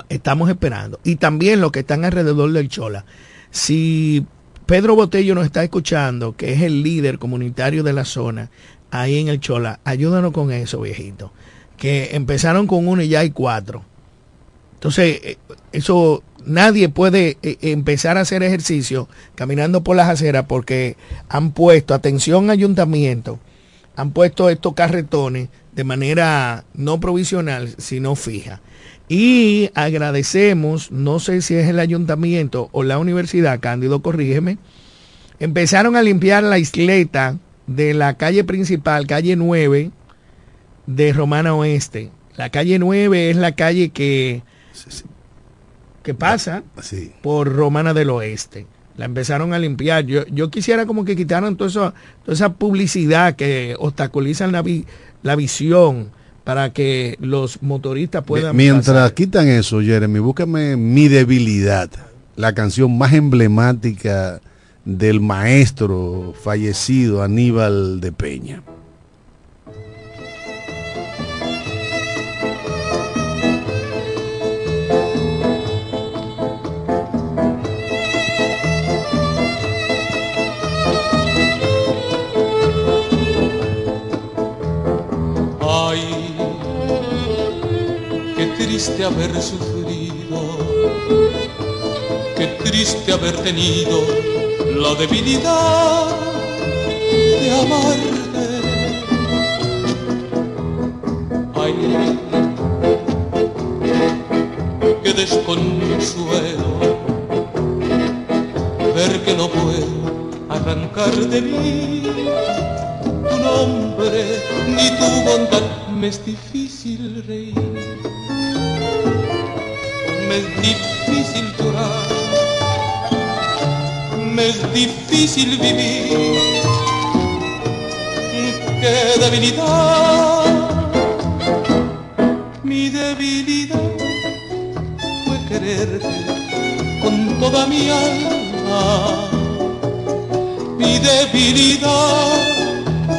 [SPEAKER 4] estamos esperando. Y también los que están alrededor del Chola. Si Pedro Botello nos está escuchando, que es el líder comunitario de la zona, ahí en el Chola, ayúdanos con eso, viejito. Que empezaron con uno y ya hay cuatro. Entonces, eh, eso nadie puede eh, empezar a hacer ejercicio caminando por las aceras porque han puesto, atención ayuntamiento, han puesto estos carretones de manera no provisional, sino fija. Y agradecemos, no sé si es el ayuntamiento o la universidad, Cándido, corrígeme, empezaron a limpiar la isleta de la calle principal, calle 9 de Romana Oeste. La calle 9 es la calle que, que pasa por Romana del Oeste. La empezaron a limpiar. Yo, yo quisiera como que quitaran toda esa, toda esa publicidad que obstaculizan la, la visión para que los motoristas puedan...
[SPEAKER 5] Mientras quitan eso, Jeremy, búscame Mi Debilidad, la canción más emblemática del maestro fallecido Aníbal de Peña.
[SPEAKER 7] Haber sufrido, qué triste haber tenido la debilidad de amarte. Ay, qué desconsuelo ver que no puedo arrancar de mí tu nombre ni tu bondad. Me es difícil llorar, me es difícil vivir. Qué debilidad, mi debilidad fue quererte con toda mi alma mi debilidad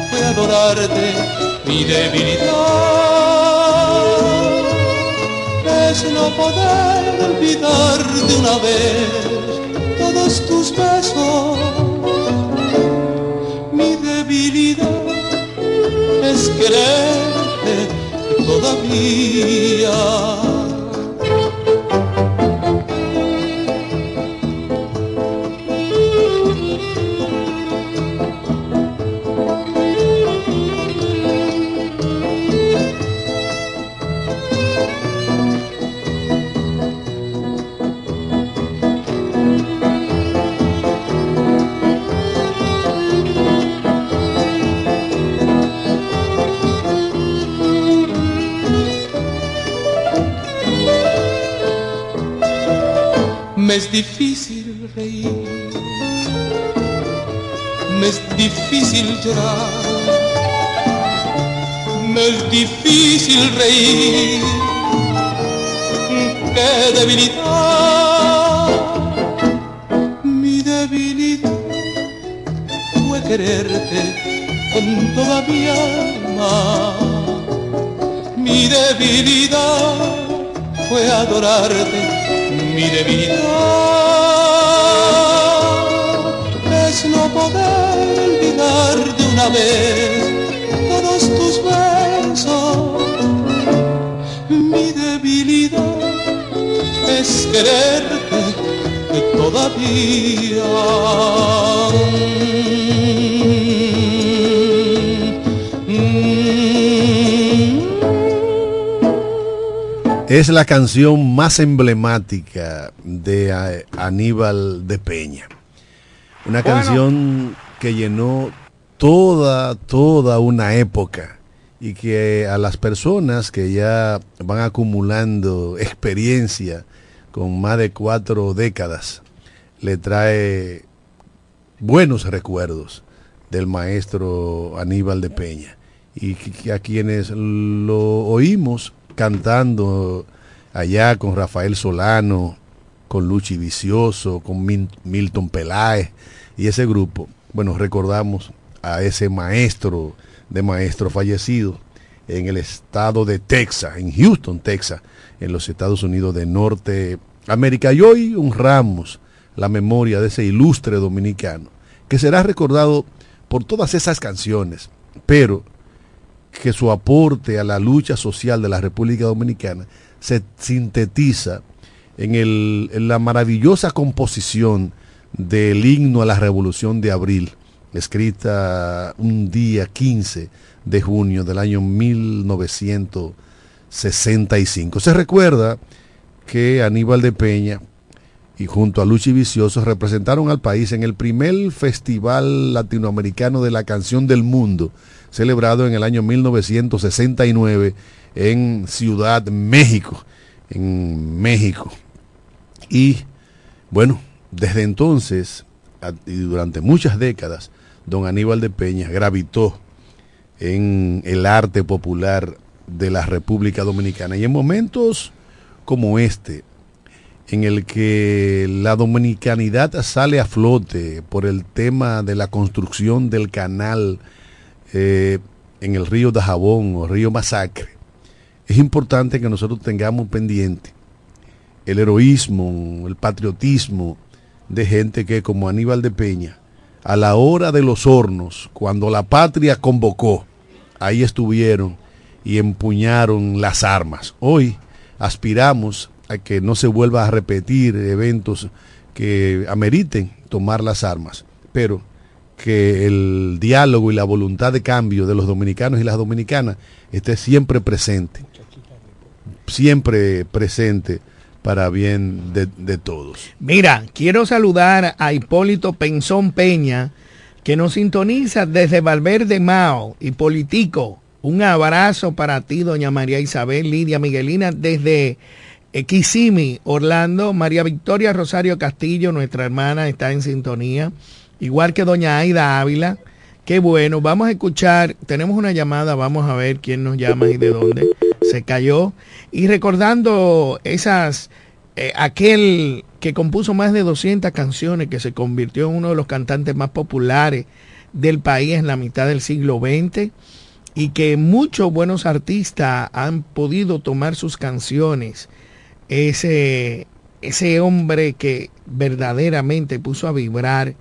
[SPEAKER 7] fue adorarte, mi debilidad es no poder olvidar de una vez todos tus besos. Mi debilidad es quererte todavía. Es difícil reír, me es difícil llorar, me es difícil reír, qué debilidad, mi debilidad fue quererte con toda mi alma, mi debilidad fue adorarte mi debilidad es no poder olvidar de una vez todos tus besos. Mi debilidad es quererte todavía.
[SPEAKER 5] Es la canción más emblemática de eh, Aníbal de Peña. Una canción que llenó toda, toda una época y que a las personas que ya van acumulando experiencia con más de cuatro décadas, le trae buenos recuerdos del maestro Aníbal de Peña. Y que a quienes lo oímos cantando allá con Rafael Solano, con Luchi Vicioso, con Milton Peláez y ese grupo. Bueno, recordamos a ese maestro de maestro fallecido en el estado de Texas, en Houston, Texas, en los Estados Unidos de Norteamérica. Y hoy honramos la memoria de ese ilustre dominicano, que será recordado por todas esas canciones, pero que su aporte a la lucha social de la República Dominicana se sintetiza en, la maravillosa composición del himno a la Revolución de Abril, escrita un día 15 de junio del año 1965. Se recuerda que Aníbal de Peña y junto a Luchi Vicioso representaron al país en el primer Festival Latinoamericano de la Canción del Mundo, celebrado en el año 1969 en Ciudad México, en México. Y bueno, desde entonces y durante muchas décadas, don Aníbal de Peña gravitó en el arte popular de la República Dominicana. Y en momentos como este, en el que la dominicanidad sale a flote por el tema de la construcción del canal eh, en el río Dajabón o río Masacre, es importante que nosotros tengamos pendiente el heroísmo, el patriotismo de gente que como Aníbal de Peña, a la hora de los hornos, cuando la patria convocó, ahí estuvieron y empuñaron las armas. Hoy aspiramos a que no se vuelva a repetir eventos que ameriten tomar las armas, pero que el diálogo y la voluntad de cambio de los dominicanos y las dominicanas esté siempre presente, siempre presente para bien de, todos.
[SPEAKER 4] Mira, quiero saludar a Hipólito Penzón Peña, que nos sintoniza desde Valverde Mao. Hipólitico, un abrazo para ti, doña María Isabel Lidia Miguelina, desde Kisimi, Orlando. María Victoria Rosario Castillo, nuestra hermana, está en sintonía. Igual que doña Aida Ávila. Qué bueno, vamos a escuchar, tenemos una llamada, vamos a ver quién nos llama y de dónde se cayó. Y recordando esas, eh, aquel que compuso más de 200 canciones, que se convirtió en uno de los cantantes más populares del país en la mitad del siglo XX y que muchos buenos artistas han podido tomar sus canciones. Ese, ese hombre que verdaderamente puso a vibrar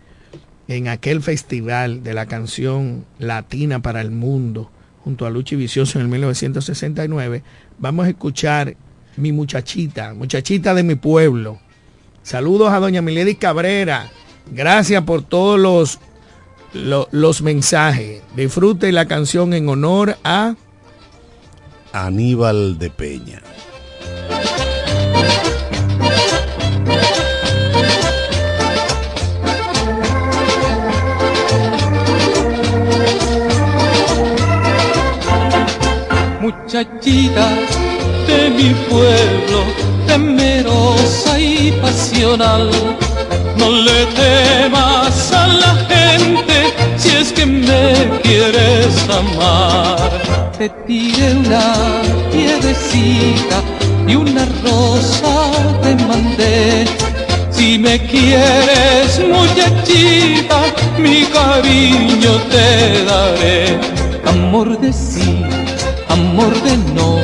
[SPEAKER 4] en aquel festival de la canción latina para el mundo junto a Luchi Vicioso en el 1969, vamos a escuchar Mi muchachita, muchachita de mi pueblo. Saludos a doña Milady Cabrera. Gracias por todos los, los, los mensajes. Disfrute la canción en honor a
[SPEAKER 5] Aníbal de Peña.
[SPEAKER 7] Muchachita de mi pueblo, temerosa y pasional. No le temas a la gente si es que me quieres amar. Te tiré una piedecita y una rosa te mandé. Si me quieres muchachita, mi cariño te daré. Amor de sí amor de no,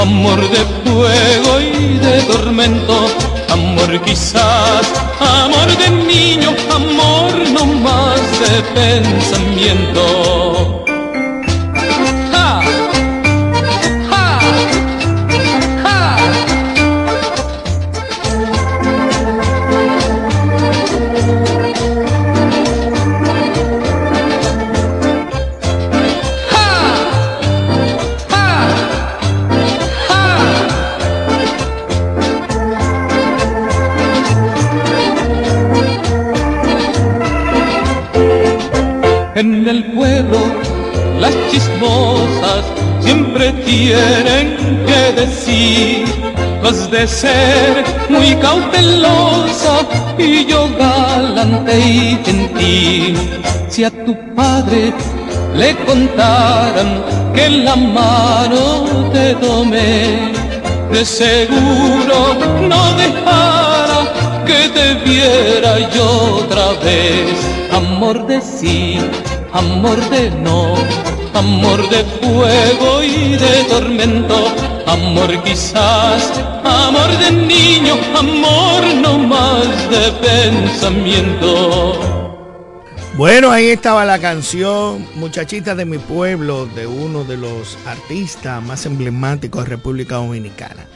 [SPEAKER 7] amor de fuego y de tormento, amor quizás, amor de niño, amor no más de pensamiento. En el pueblo las chismosas siempre tienen que decir, has de ser muy cautelosa y yo galante y gentil. Si a tu padre le contaran que la mano te tomé, de seguro no dejara que te viera yo otra vez. Amor de sí, amor de no, amor de fuego y de tormento, amor quizás, amor de niño, amor no más de pensamiento.
[SPEAKER 4] Bueno, ahí estaba la canción Muchachita de mi pueblo de uno de los artistas más emblemáticos de República Dominicana.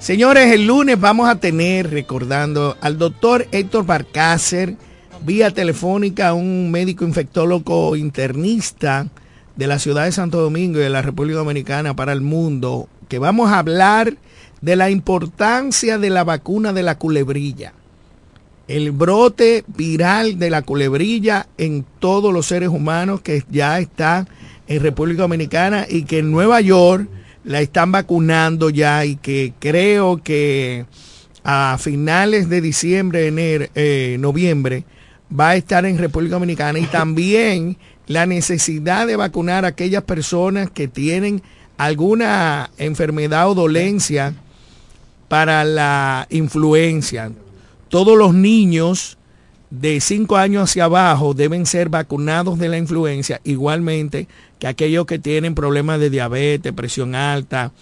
[SPEAKER 4] Señores, el lunes vamos a tener, recordando, al doctor Héctor Barcácer, vía telefónica, un médico infectólogo internista de la ciudad de Santo Domingo y de la República Dominicana para el mundo, que vamos a hablar de la importancia de la vacuna de la culebrilla. El brote viral de la culebrilla en todos los seres humanos que ya está en República Dominicana y que en Nueva York la están vacunando ya y que creo que a finales de diciembre, enero, eh, noviembre, va a estar en República Dominicana y también la necesidad de vacunar a aquellas personas que tienen alguna enfermedad o dolencia para la influencia. Todos los niños de 5 años hacia abajo deben ser vacunados de la influencia, igualmente que aquellos que tienen problemas de diabetes, presión alta,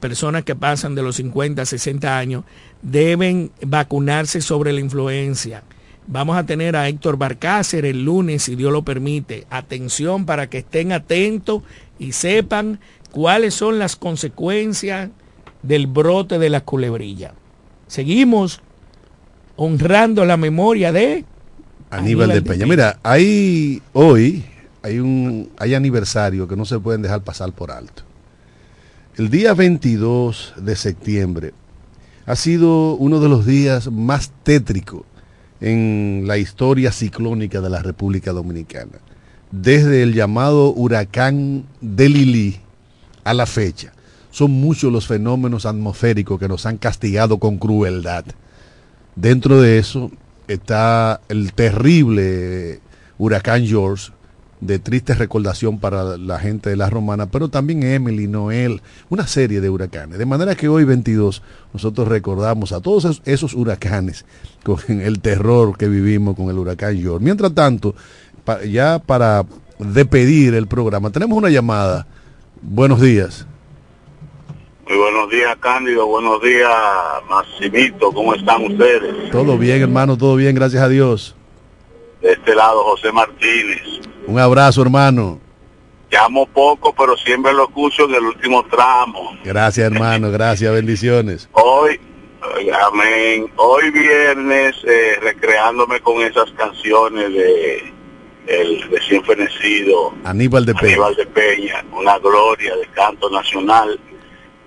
[SPEAKER 4] personas que pasan de los 50 60 años, deben vacunarse sobre la influencia. Vamos a tener a Héctor Barcácer el lunes, si Dios lo permite. Atención para que estén atentos y sepan cuáles son las consecuencias del brote de la culebrilla. Seguimos honrando la memoria de
[SPEAKER 5] Aníbal, de Peña. Mira, hay hoy hay un hay aniversario que no se pueden dejar pasar por alto. El día 22 de septiembre ha sido uno de los días más tétricos en la historia ciclónica de la República Dominicana. Desde el llamado huracán de Lili a la fecha. Son muchos los fenómenos atmosféricos que nos han castigado con crueldad. Dentro de eso está el terrible huracán George, de triste recordación para la gente de la romana, pero también Emily, Noel, una serie de huracanes. De manera que hoy 22 nosotros recordamos a todos esos huracanes con el terror que vivimos con el huracán George. Mientras tanto, ya para despedir el programa, tenemos una llamada. Buenos días.
[SPEAKER 14] Muy buenos días, Cándido. Buenos días, Maximito. ¿Cómo están ustedes?
[SPEAKER 5] Todo bien, hermano. Todo bien, gracias a Dios.
[SPEAKER 14] De este lado, José Martínez.
[SPEAKER 5] Un abrazo, hermano.
[SPEAKER 14] Llamo poco, pero siempre lo escucho en el último tramo.
[SPEAKER 5] Gracias, hermano. Gracias, bendiciones.
[SPEAKER 14] Hoy, amén. Hoy viernes, eh, recreándome con esas canciones de el recién fenecido
[SPEAKER 5] Aníbal de Peña.
[SPEAKER 14] Aníbal de Peña, una gloria de canto nacional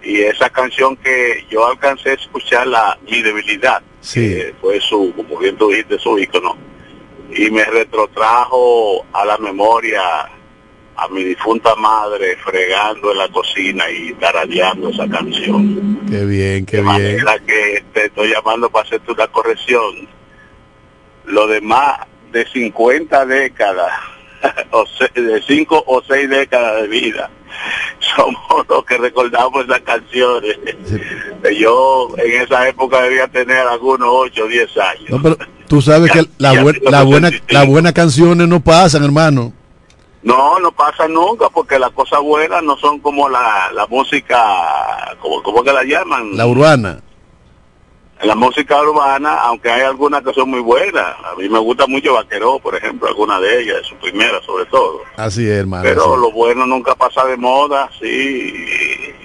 [SPEAKER 14] y esa canción que yo alcancé a escuchar la mi debilidad
[SPEAKER 5] sí.
[SPEAKER 14] fue su como bien tú dijiste su ícono y me retrotrajo a la memoria a mi difunta madre fregando en la cocina y tarareando esa canción
[SPEAKER 5] qué bien qué
[SPEAKER 14] de
[SPEAKER 5] bien
[SPEAKER 14] manera que te estoy llamando para hacerte una corrección lo demás de 50 décadas o de 5 o 6 décadas de vida somos los que recordamos esas canciones. Yo en esa época debía tener algunos 8 o 10 años.
[SPEAKER 5] No, pero tú sabes que la, buen, la buena las buenas canciones no pasan, hermano.
[SPEAKER 14] No, no pasan nunca porque las cosas buenas no son como la, la música, como, como que la llaman.
[SPEAKER 5] La urbana.
[SPEAKER 14] La música urbana, aunque hay algunas que son muy buenas. A mí me gusta mucho Vaqueró, por ejemplo, alguna de ellas, su primera sobre todo.
[SPEAKER 5] Así es, hermano.
[SPEAKER 14] Pero lo bueno nunca pasa de moda, sí.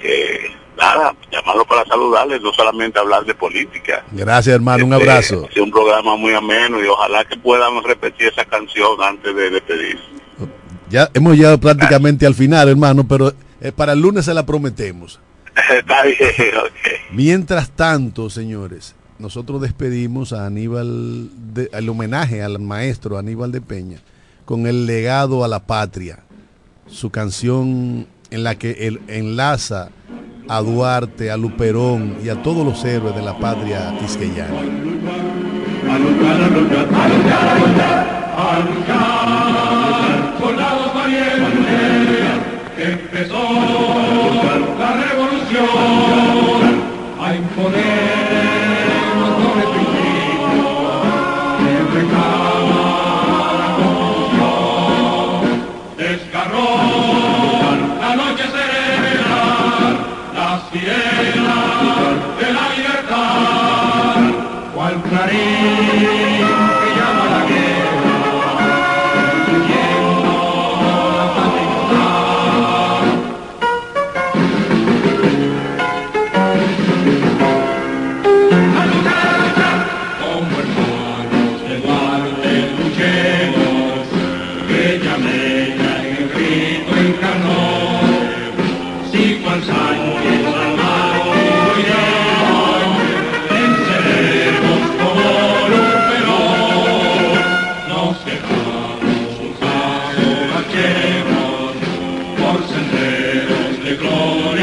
[SPEAKER 14] Eh, nada, llamarlo para saludarles, no solamente hablar de política.
[SPEAKER 5] Gracias, hermano, un
[SPEAKER 14] Este,
[SPEAKER 5] abrazo.
[SPEAKER 14] Es un programa muy ameno y ojalá que podamos repetir esa canción antes de despedirse.
[SPEAKER 5] Ya hemos llegado prácticamente al final, hermano, pero eh, para el lunes se la prometemos.
[SPEAKER 14] Está bien.
[SPEAKER 5] Mientras tanto, señores, nosotros despedimos a Aníbal, de, el homenaje al maestro Aníbal de Peña con el legado a la patria, su canción en la que él enlaza a Duarte, a Luperón y a todos los héroes de la patria quisqueyana.
[SPEAKER 11] Empezó la revolución glory.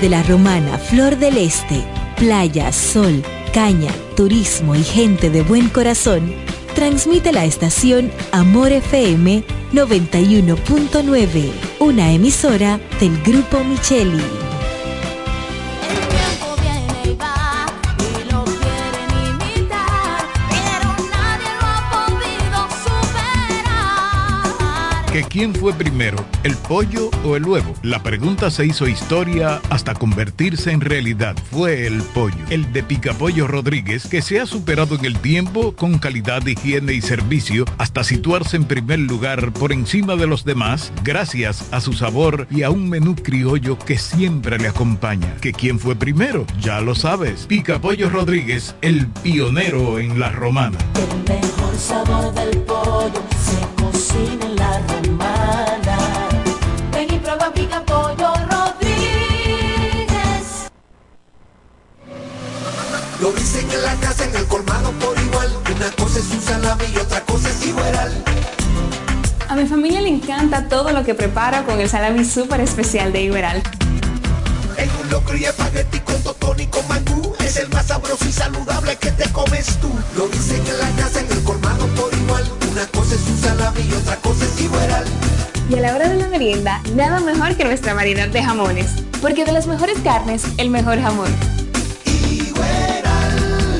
[SPEAKER 15] Desde la romana Flor del Este, playa, sol, caña, turismo y gente de buen corazón, transmite la estación Amor FM 91.9, una emisora del Grupo Micheli.
[SPEAKER 16] Quién fue primero, el pollo o el huevo? La pregunta se hizo historia hasta convertirse en realidad. Fue el pollo, el de Picapollo Rodríguez, que se ha superado en el tiempo con calidad, higiene y servicio hasta situarse en primer lugar por encima de los demás gracias a su sabor y a un menú criollo que siempre le acompaña. ¿Que quién fue primero? Ya lo sabes. Picapollo Rodríguez, el pionero en la romana.
[SPEAKER 17] El mejor sabor del pollo cocina en la romana. Ven y prueba pica pollo Rodríguez.
[SPEAKER 18] Lo dicen en la casa, en el colmado por igual. Una cosa es un salami y otra cosa es igual.
[SPEAKER 19] A mi familia le encanta todo lo que prepara con el salami súper especial de Iberal.
[SPEAKER 18] En un locro y espagueti con totón y con mangú. Es el más sabroso y saludable que te comes tú. Lo dicen en la casa, en el colmado por igual. Una cosa es un salami y otra cosa es igual.
[SPEAKER 19] Y a la hora de la merienda, nada mejor que nuestra variedad de jamones. Porque de las mejores carnes, el mejor jamón.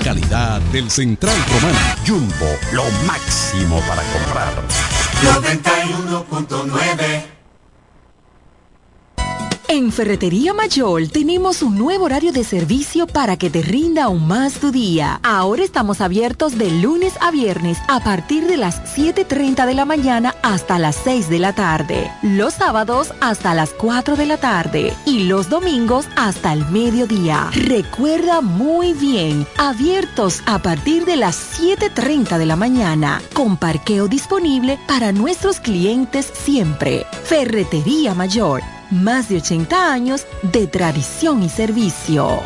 [SPEAKER 10] Calidad del Central Romano. Jumbo, lo máximo para comprar.
[SPEAKER 18] 91.9
[SPEAKER 15] En Ferretería Mayor tenemos un nuevo horario de servicio para que te rinda aún más tu día. Ahora estamos abiertos de lunes a viernes a partir de las 7.30 de la mañana hasta las 6 de la tarde. Los sábados hasta las 4 de la tarde y los domingos hasta el mediodía. Recuerda muy bien, abiertos a partir de las 7.30 de la mañana, con parqueo disponible para nuestros clientes siempre. Ferretería Mayor más de 80 años de tradición y servicio.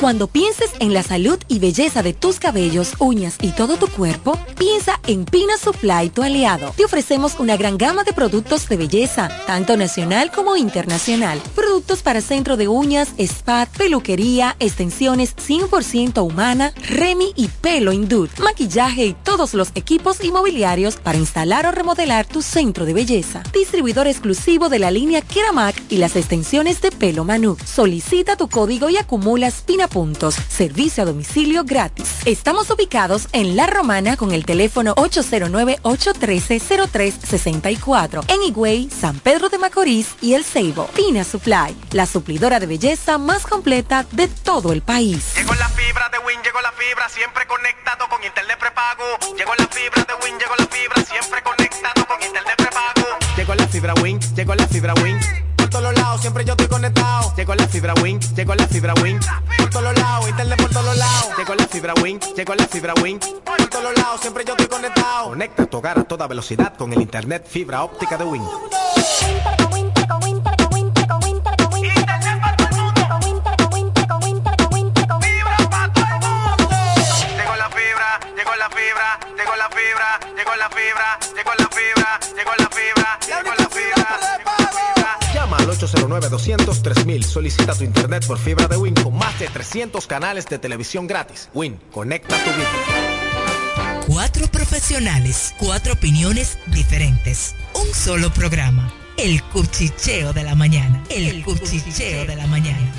[SPEAKER 15] Cuando pienses en la salud y belleza de tus cabellos, uñas y todo tu cuerpo, piensa en Pina Supply, tu aliado. Te ofrecemos una gran gama de productos de belleza, tanto nacional como internacional. Productos para centro de uñas, spa, peluquería, extensiones 100% humana, remi y pelo hindú, maquillaje y todos los equipos inmobiliarios para instalar o remodelar tu centro de belleza. Distribuidor exclusivo de la línea Keramac y las extensiones de pelo Manu. Solicita tu código y acumulas Pina puntos. Servicio a domicilio gratis. Estamos ubicados en La Romana con el teléfono 809-813-0364. En Higüey, San Pedro de Macorís y El Ceibo. Pina Supply, la suplidora de belleza más completa de todo el país.
[SPEAKER 20] Llegó la fibra de Win, llegó la fibra, siempre conectado con internet prepago. Llegó la fibra de Win, llegó la fibra, siempre conectado con internet prepago. Llegó la fibra Win, llegó la fibra Win. Todos lados, siempre yo estoy conectado. Llegó la fibra Win, llegó la fibra Win. Por todos lados, internet por todos lados. Llegó la fibra Win, llegó la fibra Win. Por todos lados, siempre yo estoy conectado. Conecta tu hogar a toda velocidad con el internet fibra óptica de Win. Llegó la fibra, llegó la fibra, llegó la fibra, llegó la fibra, llegó la fibra, 809-200-3000. Solicita tu internet por fibra de Win con más de 300 canales de televisión gratis. Win, conecta tu vida.
[SPEAKER 15] Cuatro profesionales, cuatro opiniones diferentes. Un solo programa. El cuchicheo de la mañana. El, El cuchicheo, cuchicheo de la mañana.